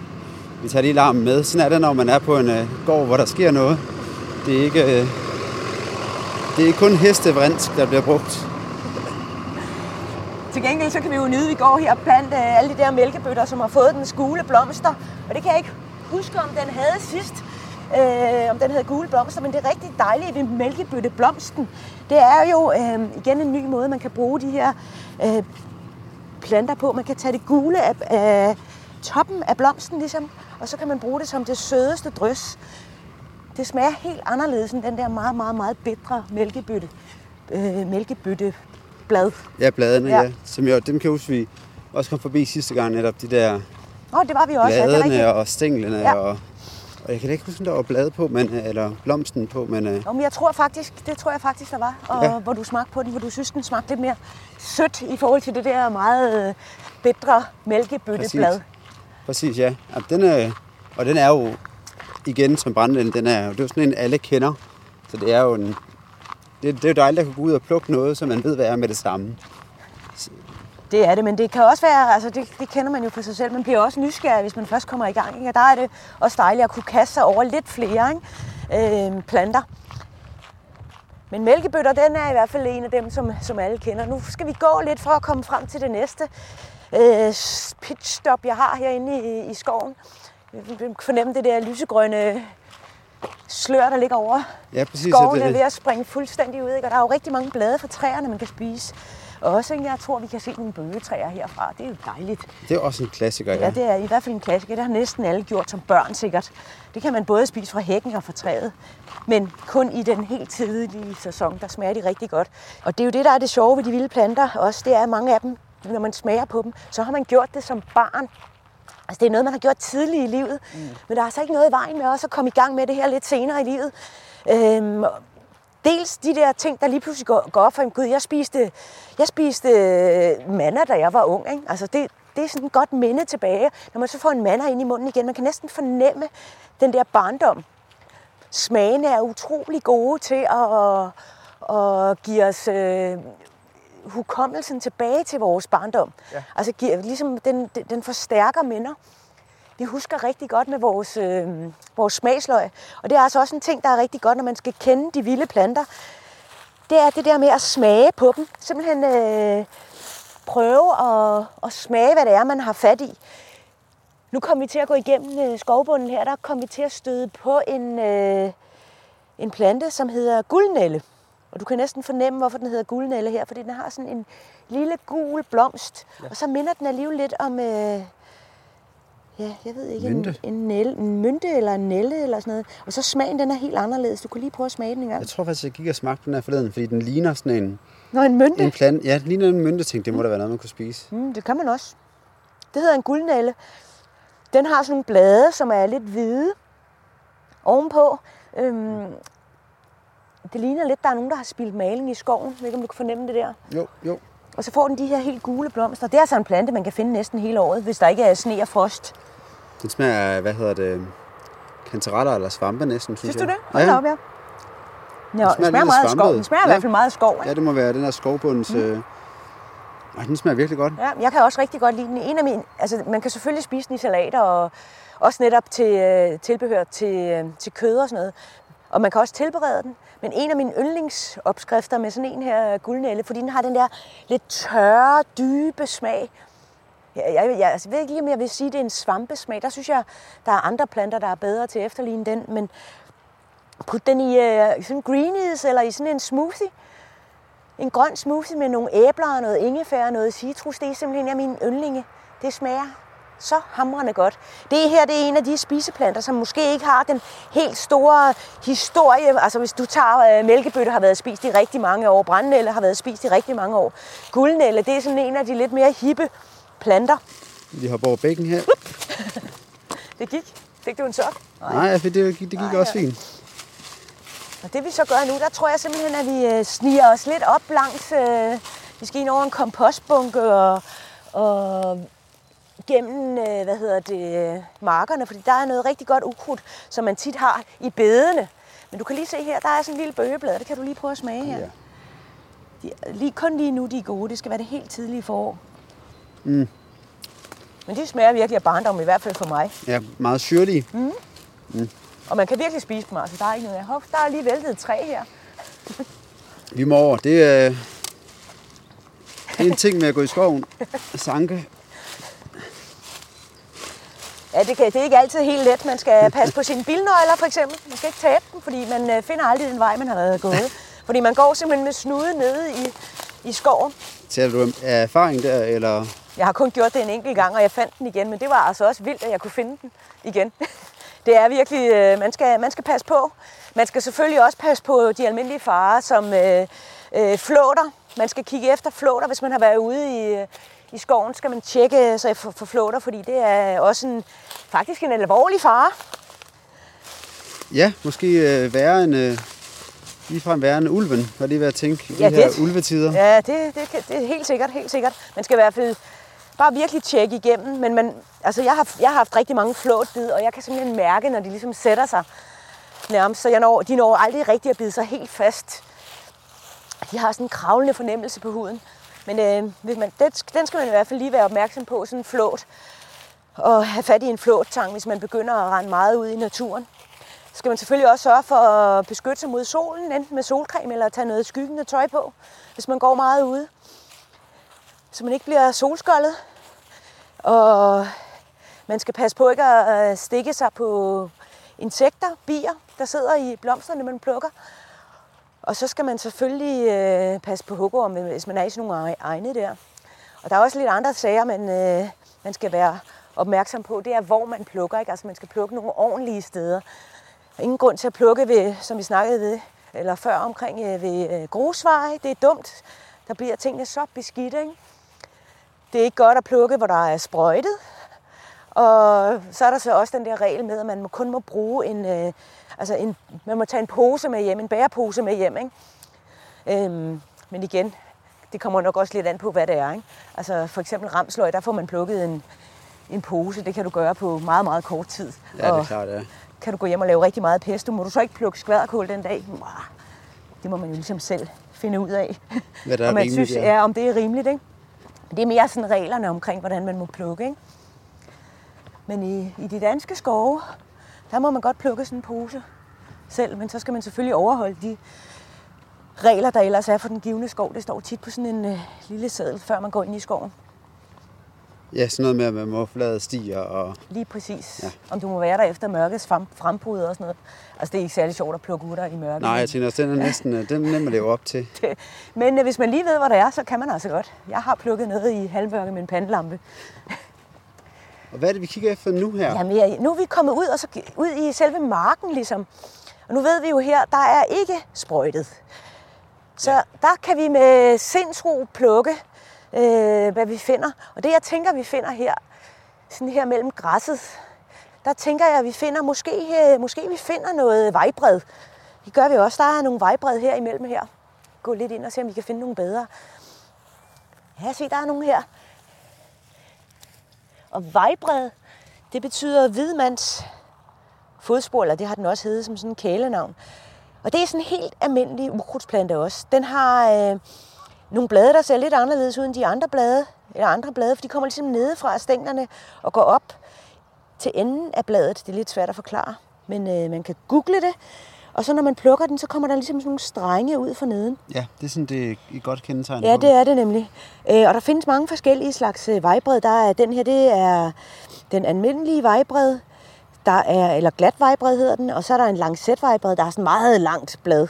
vi tager lige larmen med. Sådan er det, når man er på en øh, gård, hvor der sker noget. Det er ikke, øh, det er kun hestevrinsk, der bliver brugt. Til gengæld så kan vi jo nyde, at vi går her blandt øh, alle de der mælkebøtter, som har fået den gule blomster. Og det kan jeg ikke huske, om den havde sidst, øh, om den havde gule blomster, men det er rigtig dejligt ved mælkebøtteblomsten. Det er jo øh, igen en ny måde, man kan bruge de her øh, planter på. Man kan tage det gule af, af toppen af blomsten, ligesom, og så kan man bruge det som det sødeste drys. Det smager helt anderledes end den der meget, meget, meget bitre mælkebøtte, øh, mælkebøtteblad. Ja, bladene, ja. ja. Som jo, dem kan jeg huske, vi også kom forbi sidste gang, netop de der Nå, det var vi også. bladene ja, og stænglene ja. og og jeg kan da ikke huske, om der var blade på, men, eller blomsten på, men... Uh... Nå, men jeg tror faktisk, det tror jeg faktisk, der var. Og ja. hvor du smagte på den, hvor du synes, den smagte lidt mere sødt i forhold til det der meget øh, bedre mælkebøtteblad. Præcis. Præcis, ja. ja den er, og den er jo, igen som brændel, den er, det er jo sådan en, alle kender. Så det er jo en, det, det er jo dejligt at kunne gå ud og plukke noget, som man ved, hvad er med det samme. Det er det, men det kan også være, altså det, det kender man jo for sig selv, man bliver også nysgerrig, hvis man først kommer i gang. Ikke? Og der er det også dejligt at kunne kaste sig over lidt flere ikke? Øh, planter. Men mælkebøtter, den er i hvert fald en af dem, som, som alle kender. Nu skal vi gå lidt for at komme frem til det næste øh, pitstop, jeg har herinde i, i skoven. Fornemme det der lysegrønne slør, der ligger over ja, præcis, skoven, er ved at springe fuldstændig ud. Ikke? Og der er jo rigtig mange blade fra træerne, man kan spise. Og også, jeg tror, vi kan se nogle bøgetræer herfra. Det er jo dejligt. Det er også en klassiker, ja. Ja, det er i hvert fald en klassiker. Det har næsten alle gjort som børn sikkert. Det kan man både spise fra hækken og fra træet. Men kun i den helt tidlige sæson, der smager de rigtig godt. Og det er jo det, der er det sjove ved de vilde planter også. Det er, at mange af dem, når man smager på dem, så har man gjort det som barn. Altså det er noget, man har gjort tidligt i livet. Mm. Men der er altså ikke noget i vejen med også at komme i gang med det her lidt senere i livet. Øhm, dels de der ting, der lige pludselig går, går op for en gud. Jeg spiste, jeg spiste øh, manna, da jeg var ung. Ikke? Altså det, det er sådan et godt minde tilbage. Når man så får en manna ind i munden igen, man kan næsten fornemme den der barndom. Smagene er utrolig gode til at, at give os øh, hukommelsen tilbage til vores barndom. Ja. Altså ligesom den, den forstærker minder. Vi husker rigtig godt med vores, øh, vores smagsløg. Og det er altså også en ting, der er rigtig godt, når man skal kende de vilde planter. Det er det der med at smage på dem. Simpelthen øh, prøve at, at smage, hvad det er, man har fat i. Nu kommer vi til at gå igennem øh, skovbunden her. Der kommer vi til at støde på en, øh, en plante, som hedder guldnælle. Og du kan næsten fornemme, hvorfor den hedder guldnælle her, fordi den har sådan en lille gul blomst. Ja. Og så minder den alligevel lidt om, øh, ja, jeg ved ikke, mynte. En, en, nælle, en mynte eller en nælle eller sådan noget. Og så smagen, den er helt anderledes. Du kan lige prøve at smage den en gang. Jeg tror faktisk, jeg gik og smagte den her forleden, fordi den ligner sådan en... Nå, en mynte? En plan, ja, den ligner en mynte, tænkte det må mm. da være noget, man kunne spise. Mm, det kan man også. Det hedder en guldnælle. Den har sådan nogle blade, som er lidt hvide ovenpå. Øhm, det ligner lidt, der er nogen, der har spildt maling i skoven. Jeg ved ikke, om du kan fornemme det der. Jo, jo. Og så får den de her helt gule blomster. Det er altså en plante, man kan finde næsten hele året, hvis der ikke er sne og frost. Den smager af, hvad hedder det, kantereller eller svampe næsten, synes, synes jeg. du det? Hold ja. op, ja. Nå, den smager, den smager meget af skov. Den smager ja. i hvert fald meget af skov. Ja, det må være den her skovbundens... Mm. Øh... Ej, den smager virkelig godt. Ja, jeg kan også rigtig godt lide den. En af mine, altså, man kan selvfølgelig spise den i salater og også netop til øh, tilbehør til, øh, til kød og sådan noget. Og man kan også tilberede den. Men en af mine yndlingsopskrifter med sådan en her guldnælle, fordi den har den der lidt tørre, dybe smag. Jeg, jeg, jeg, jeg ved ikke lige, om jeg vil sige, at det er en svampesmag. Der synes jeg, der er andre planter, der er bedre til at efterligne den. Men put den i øh, sådan greenies eller i sådan en smoothie. En grøn smoothie med nogle æbler noget ingefær og noget citrus. Det er simpelthen en af mine yndlinge. Det smager så hamrende godt. Det her det er en af de spiseplanter, som måske ikke har den helt store historie. Altså hvis du tager øh, mælkebøtte har været spist i rigtig mange år, brændnælle har været spist i rigtig mange år. Guldnælle, det er sådan en af de lidt mere hippe planter. Vi har over bækken her. det gik. Fik du en sok? Nej, Nej det, det gik Nej, også fint. Og det vi så gør nu, der tror jeg simpelthen, at vi øh, sniger os lidt op langs, øh, vi skal ind over en kompostbunke og, og gennem øh, hvad hedder det, markerne, fordi der er noget rigtig godt ukrudt, som man tit har i bedene. Men du kan lige se her, der er sådan en lille bøgeblad, det kan du lige prøve at smage her. Ja. De, lige, kun lige nu, de er gode. Det skal være det helt tidlige forår. Mm. Men de smager virkelig af barndom, i hvert fald for mig. Ja, meget syrlige. Mm. Og man kan virkelig spise dem, altså der er ikke noget. Hov, der er lige væltet et træ her. Vi må over. Det er, det er en ting med at gå i skoven og sanke. Ja, det, kan, det er ikke altid helt let. Man skal passe på sine bilnøgler, for eksempel. Man skal ikke tabe dem, fordi man øh, finder aldrig den vej, man har været gået. Fordi man går simpelthen med snuden nede i, i skoven. Taler du af erfaring der, eller? Jeg har kun gjort det en enkelt gang, og jeg fandt den igen, men det var altså også vildt, at jeg kunne finde den igen. Det er virkelig, øh, man skal, man skal passe på. Man skal selvfølgelig også passe på de almindelige farer, som øh, øh, flåter. Man skal kigge efter flåter, hvis man har været ude i, øh, i skoven, skal man tjekke sig for, for flåter, fordi det er også en, faktisk en alvorlig fare. Ja, måske øh, værre end, øh, ligefrem værre end ulven, var lige ved at tænke, i Ja, de her det- ulvetider. Ja, det, det, kan- det er helt sikkert, helt sikkert. Man skal i hvert fald bare virkelig tjekke igennem. Men man, altså jeg, har, jeg har haft rigtig mange flåtbid, og jeg kan simpelthen mærke, når de ligesom sætter sig nærmest. Så jeg når, de når aldrig rigtig at bide sig helt fast. De har sådan en kravlende fornemmelse på huden. Men øh, hvis man, den, den skal man i hvert fald lige være opmærksom på, sådan en flåt. Og have fat i en flåttang, hvis man begynder at rende meget ud i naturen. Så skal man selvfølgelig også sørge for at beskytte sig mod solen, enten med solcreme eller tage noget skyggende tøj på, hvis man går meget ude. Så man ikke bliver solskoldet. Og man skal passe på ikke at øh, stikke sig på insekter, bier, der sidder i blomsterne, man plukker. Og så skal man selvfølgelig øh, passe på hukkorm, hvis man er i sådan nogle e- egne der. Og der er også lidt andre sager, man, øh, man skal være opmærksom på. Det er, hvor man plukker. Ikke? Altså, man skal plukke nogle ordentlige steder. Ingen grund til at plukke ved, som vi snakkede ved, eller før omkring øh, ved øh, grusveje. Det er dumt. Der bliver tingene så beskidte. Ikke? Det er ikke godt at plukke, hvor der er sprøjtet. Og så er der så også den der regel med, at man kun må bruge en, øh, altså en, man må tage en pose med hjem, en bærepose med hjem. Ikke? Øhm, men igen, det kommer nok også lidt an på, hvad det er. Ikke? Altså for eksempel ramsløg, der får man plukket en, en pose. Det kan du gøre på meget, meget kort tid. Ja, det Og er klart, ja. kan du gå hjem og lave rigtig meget pesto. Må du så ikke plukke skvalderkål den dag? Det må man jo ligesom selv finde ud af. Hvad der er og man rimeligt, synes, ja. ja, om det er rimeligt. Ikke? Det er mere sådan reglerne omkring, hvordan man må plukke. Ikke? Men i, i de danske skove, der må man godt plukke sådan en pose selv, men så skal man selvfølgelig overholde de regler, der ellers er for den givende skov. Det står tit på sådan en øh, lille seddel, før man går ind i skoven. Ja, sådan noget med, at man må forlade stier og... Lige præcis. Ja. Om du må være der efter mørkets frem, frembrud og sådan noget. Altså, det er ikke særlig sjovt at plukke utter i mørket. Nej, jeg tænker også, den er næsten øh, den er nem at leve op til. Men øh, hvis man lige ved, hvor det er, så kan man altså godt. Jeg har plukket noget i halvmørke med en pandelampe. Og hvad er det, vi kigger efter nu her? Jamen, jeg, nu er vi kommet ud, og så ud i selve marken, ligesom. Og nu ved vi jo her, der er ikke sprøjtet. Så ja. der kan vi med sindsro plukke, øh, hvad vi finder. Og det, jeg tænker, vi finder her, sådan her mellem græsset, der tænker jeg, at vi finder, måske, øh, måske vi finder noget vejbred. Det gør vi også. Der er nogle vejbred her imellem her. Gå lidt ind og se, om vi kan finde nogle bedre. Ja, se, der er nogle her. Og vejbred, det betyder hvidmands fodspor, eller det har den også heddet som sådan en kælenavn. Og det er sådan en helt almindelig ukrudtsplante også. Den har øh, nogle blade, der ser lidt anderledes ud end de andre blade, eller andre blade, for de kommer ligesom nede fra stænglerne og går op til enden af bladet. Det er lidt svært at forklare, men øh, man kan google det. Og så når man plukker den, så kommer der ligesom sådan nogle strenge ud for neden. Ja, det er sådan, det et godt kendetegn. Ja, det er det nemlig. Øh, og der findes mange forskellige slags øh, vejbred. Der er den her, det er den almindelige vejbred. Der er, eller glat vejbred hedder den, og så er der en lancet vejbred, der er sådan meget langt blad.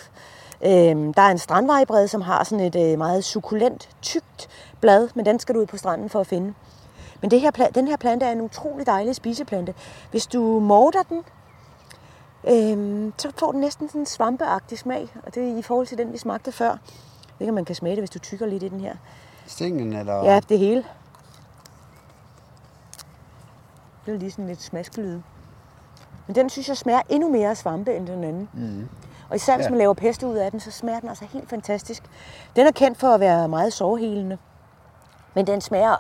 Øhm, der er en strandvejbred, som har sådan et øh, meget sukulent, tykt blad, men den skal du ud på stranden for at finde. Men det her, den her plante er en utrolig dejlig spiseplante. Hvis du morter den, øhm, så får den næsten sådan en svampeagtig smag, og det er i forhold til den, vi smagte før. Jeg ved ikke, om man kan smage det, hvis du tykker lidt i den her. Stængen, eller... Ja, det hele. Det er lige sådan lidt smaskelyd. Men den synes jeg smager endnu mere af svampe end den anden. Mm. Og især hvis Ja. man laver pesto ud af den, så smager den altså helt fantastisk. Den er kendt for at være meget sårhelende. Men den smager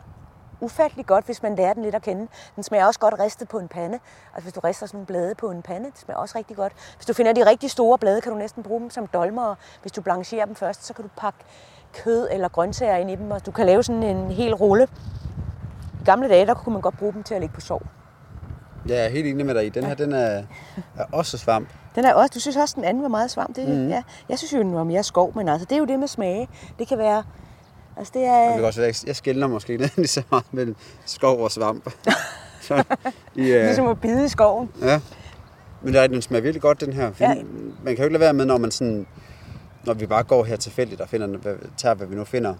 ufattelig godt, hvis man lærer den lidt at kende. Den smager også godt ristet på en pande. Altså hvis du rister sådan nogle blade på en pande, det smager også rigtig godt. Hvis du finder de rigtig store blade, kan du næsten bruge dem som dolmer. Hvis du blancherer dem først, så kan du pakke kød eller grøntsager ind i dem, og du kan lave sådan en hel rulle. I gamle dage, der kunne man godt bruge dem til at ligge på sov. Ja, jeg er helt enig med dig i. Den her, den er, er også svamp. Den er også, du synes også, den anden var meget svamp. Det, mm. ja. Jeg synes jo, den var mere skov, men altså, det er jo det med smage. Det kan være... Altså, det er... Jeg, også, jeg, skældner måske lidt lige så meget mellem skov og svamp. så, i, uh... Ligesom at bide i skoven. Ja. Men der, den smager virkelig godt, den her. Ja. Man kan jo ikke lade være med, når man sådan... Når vi bare går her tilfældigt og finder, tager, hvad vi nu finder,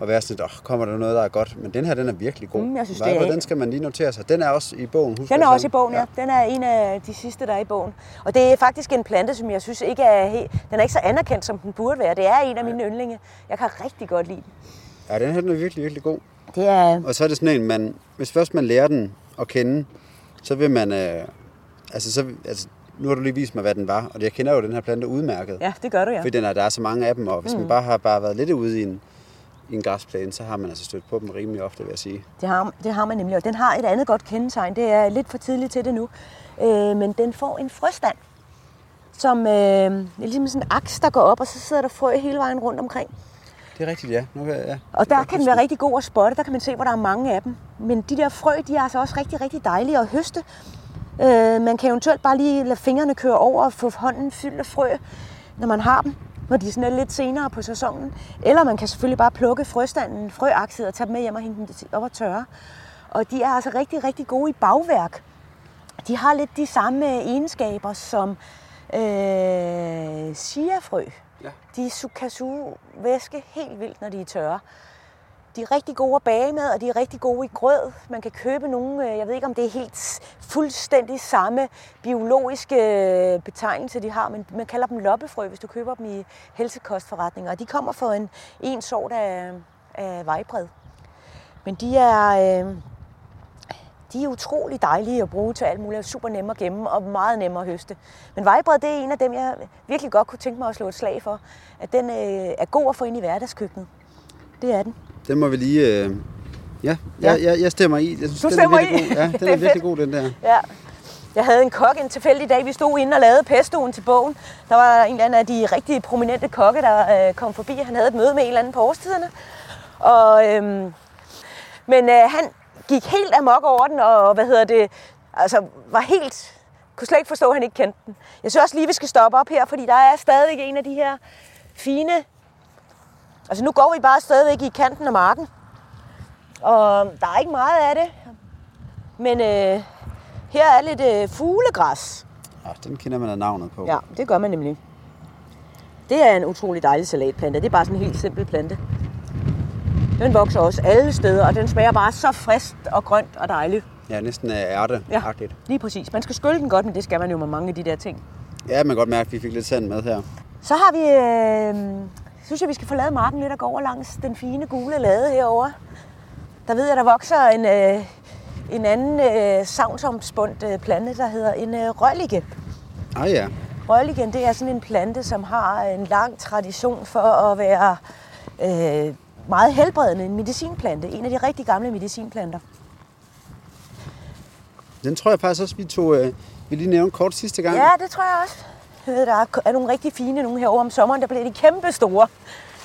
og være sådan, oh, kommer der noget, der er godt. Men den her, den er virkelig god. Mm, jeg synes, det er... Den skal man lige notere sig. Den er også i bogen. Husk den er også i bogen, ja. ja. Den er en af de sidste, der er i bogen. Og det er faktisk en plante, som jeg synes ikke er helt... Den er ikke så anerkendt, som den burde være. Det er en af mine yndlinge. Jeg kan rigtig godt lide den. Ja, den her den er virkelig, virkelig god. Det er... Og så er det sådan en, man, hvis først man lærer den at kende, så vil man... Øh, altså, så, altså, nu har du lige vist mig, hvad den var, og jeg kender jo den her plante udmærket. Ja, det gør du, ja. Fordi den er, der er så mange af dem, og hvis mm. man bare har bare været lidt ude i en, i en græsplæne, så har man altså stødt på dem rimelig ofte, vil jeg sige. Det har, det har man nemlig, og den har et andet godt kendetegn. Det er lidt for tidligt til det nu, øh, men den får en frøstand, som øh, er ligesom sådan en aks, der går op, og så sidder der frø hele vejen rundt omkring. Det er rigtigt, ja. Nu, ja. Og der kan den være rigtig god at spotte. Der kan man se, hvor der er mange af dem. Men de der frø, de er altså også rigtig, rigtig dejlige at høste. Øh, man kan eventuelt bare lige lade fingrene køre over og få hånden fyldt af frø, når man har dem når de sådan er lidt senere på sæsonen. Eller man kan selvfølgelig bare plukke frøstanden, frøakset og tage dem med hjem og hente dem op og tørre. Og de er altså rigtig, rigtig gode i bagværk. De har lidt de samme egenskaber som øh, siafrø. Ja. De kan suge væske helt vildt, når de er tørre. De er rigtig gode at bage med, og de er rigtig gode i grød. Man kan købe nogle, øh, jeg ved ikke om det er helt fuldstændig samme biologiske øh, betegnelse, de har, men man kalder dem loppefrø, hvis du køber dem i helsekostforretninger. Og de kommer fra en, en sort af, af vejbred. Men de er, øh, de er utrolig dejlige at bruge til alt muligt, super nemme at gemme og meget nemme at høste. Men vejbred, det er en af dem, jeg virkelig godt kunne tænke mig at slå et slag for. At den øh, er god at få ind i hverdagskøkkenet. Det er den. Den må vi lige... Øh... Ja, ja. Jeg, jeg, stemmer i. Jeg synes, du den stemmer er i? God. Ja, den er, er virkelig god, den der. Ja. Jeg havde en kok en tilfældig dag. Vi stod inde og lavede pestoen til bogen. Der var en eller anden af de rigtig prominente kokke, der øh, kom forbi. Han havde et møde med en eller anden på årstiderne. Og, øhm, men øh, han gik helt amok over den, og hvad hedder det, altså var helt, kunne slet ikke forstå, at han ikke kendte den. Jeg synes også lige, vi skal stoppe op her, fordi der er stadig en af de her fine Altså nu går vi bare stadigvæk i kanten af marken. Og der er ikke meget af det. Men øh, her er lidt øh, fuglegræs. Ja, den kender man af navnet på. Ja, det gør man nemlig. Det er en utrolig dejlig salatplante. Det er bare sådan en helt simpel plante. Den vokser også alle steder, og den smager bare så frisk og grønt og dejligt. Ja, næsten ærte ja, lige præcis. Man skal skylle den godt, men det skal man jo med mange af de der ting. Ja, man kan godt mærke, at vi fik lidt sand med her. Så har vi øh, synes jeg, vi skal forlade marken lidt og gå over langs den fine gule lade herovre. Der ved jeg, der vokser en, øh, en anden øh, savnsomspundt øh, plante, der hedder en øh, røllige. Ah ja. Rølligen, det er sådan en plante, som har en lang tradition for at være øh, meget helbredende. En medicinplante. En af de rigtig gamle medicinplanter. Den tror jeg faktisk også, vi tog, øh, vi lige nævnte kort sidste gang. Ja, det tror jeg også. Der er nogle rigtig fine nogle herovre om sommeren, der bliver de kæmpe store.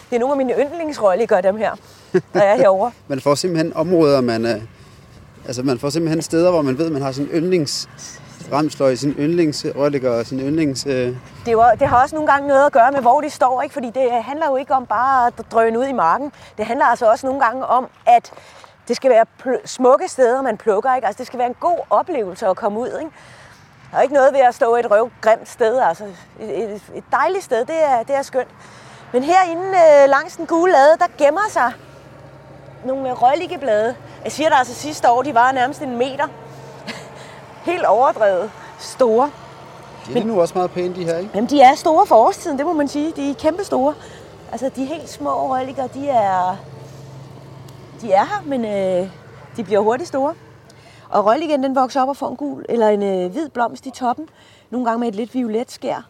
Det er nogle af mine yndlingsrøglige, dem her, der er herovre. man får simpelthen områder, man, øh, altså man får simpelthen steder, hvor man ved, man har sin yndlings ramsløg, sin yndlingsrølliger og sin yndlings... Øh... Det, jo, det har også nogle gange noget at gøre med, hvor de står, ikke? fordi det handler jo ikke om bare at drøne ud i marken. Det handler altså også nogle gange om, at det skal være smukke steder, man plukker. Ikke? Altså, det skal være en god oplevelse at komme ud. Ikke? Der er ikke noget ved at stå et røvgrimt sted. Altså, et, et, et dejligt sted, det er, det er skønt. Men herinde øh, langs den gule lade, der gemmer sig nogle røglige blade. Jeg siger der altså sidste år, de var nærmest en meter. Helt overdrevet. Store. De er Men, nu også meget pæne, de her, ikke? Jamen, de er store for årstiden, det må man sige. De er kæmpe store. Altså, de helt små røglige, de er, de er her, men øh, de bliver hurtigt store. Og røgliggen, den vokser op og får en gul eller en øh, hvid blomst i toppen. Nogle gange med et lidt violet skær.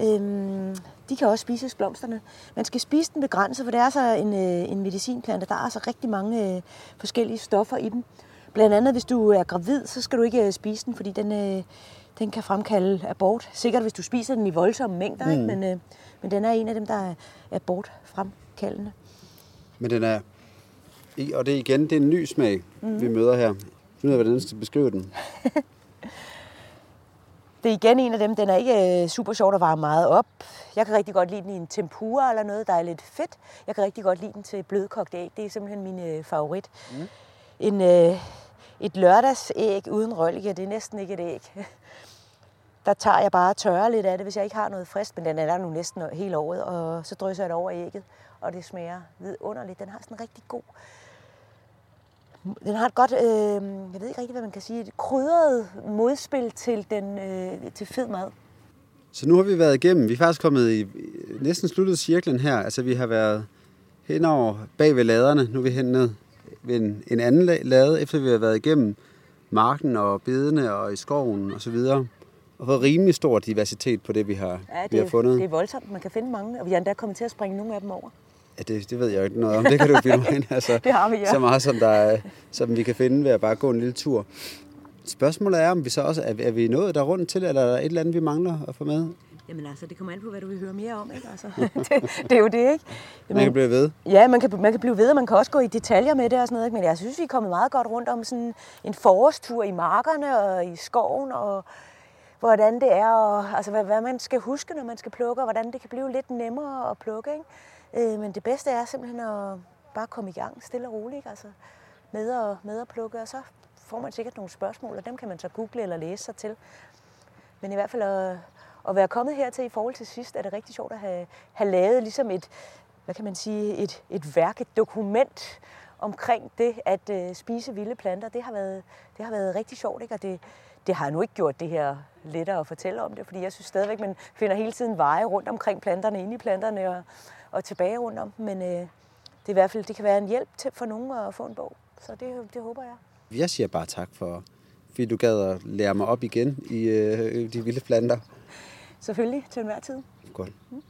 Øhm, de kan også spises, blomsterne. Man skal spise den begrænset, for det er så en, øh, en medicinplante. Der er altså rigtig mange øh, forskellige stoffer i den. Blandt andet, hvis du er gravid, så skal du ikke øh, spise den, fordi den, øh, den kan fremkalde abort. Sikkert, hvis du spiser den i voldsomme mængder, mm. ikke? Men, øh, men den er en af dem, der er abortfremkaldende. Men den er, og det er igen, det er en ny smag, mm. vi møder her. Find ud af, hvordan jeg skal beskrive den. det er igen en af dem, den er ikke øh, super sjov at varme meget op. Jeg kan rigtig godt lide den i en tempura eller noget, der er lidt fedt. Jeg kan rigtig godt lide den til blødkogt æg. Det er simpelthen min øh, favorit. Mm. En, øh, et lørdagsæg uden røllike, det er næsten ikke et æg. Der tager jeg bare tørre lidt af det, hvis jeg ikke har noget frisk, men den er der nu næsten hele året, og så drysser jeg det over ægget, og det smager vidunderligt. Den har sådan en rigtig god den har et godt, øh, jeg ved ikke rigtig, hvad man kan sige, et krydret modspil til, den, øh, til fed mad. Så nu har vi været igennem, vi er faktisk kommet i næsten sluttet cirklen her. Altså vi har været henover bag ved laderne, nu er vi hen ned ved en, en anden lade, efter vi har været igennem marken og bedene og i skoven og så videre. Og fået rimelig stor diversitet på det, vi har, ja, det, vi har fundet. det er voldsomt. Man kan finde mange, og vi har endda kommet til at springe nogle af dem over. Ja, det, det ved jeg jo ikke noget om. Det kan du filme ind. Altså, det har vi, ja. Så meget, som, der, som vi kan finde ved at bare gå en lille tur. Spørgsmålet er, om vi så også er, er vi nået der rundt til, eller er der et eller andet, vi mangler at få med? Jamen altså, det kommer an på, hvad du vil høre mere om, ikke? Altså, det, det er jo det, ikke? Jamen, man kan blive ved. Ja, man kan, man kan blive ved, og man kan også gå i detaljer med det og sådan noget, ikke? Men jeg synes, vi er kommet meget godt rundt om sådan en forårstur i markerne og i skoven, og hvordan det er, og altså, hvad, hvad man skal huske, når man skal plukke, og hvordan det kan blive lidt nemmere at plukke, ikke? Øh, men det bedste er simpelthen at bare komme i gang stille og roligt, altså med at, med at plukke, og så får man sikkert nogle spørgsmål, og dem kan man så google eller læse sig til. Men i hvert fald at, at være kommet hertil i forhold til sidst, er det rigtig sjovt at have, have lavet ligesom et, hvad kan man sige, et, et værk, et dokument omkring det at øh, spise vilde planter. Det har været, det har været rigtig sjovt, ikke? og det, det har nu ikke gjort det her lettere at fortælle om det, fordi jeg synes stadigvæk, man finder hele tiden veje rundt omkring planterne, inde i planterne, og, og tilbage rundt om. Men øh, det, er i hvert fald, det kan være en hjælp til, for nogen at få en bog. Så det, det håber jeg. Jeg siger bare tak for, fordi du gad at lære mig op igen i øh, de vilde planter. Selvfølgelig, til enhver tid. Godt. Mm.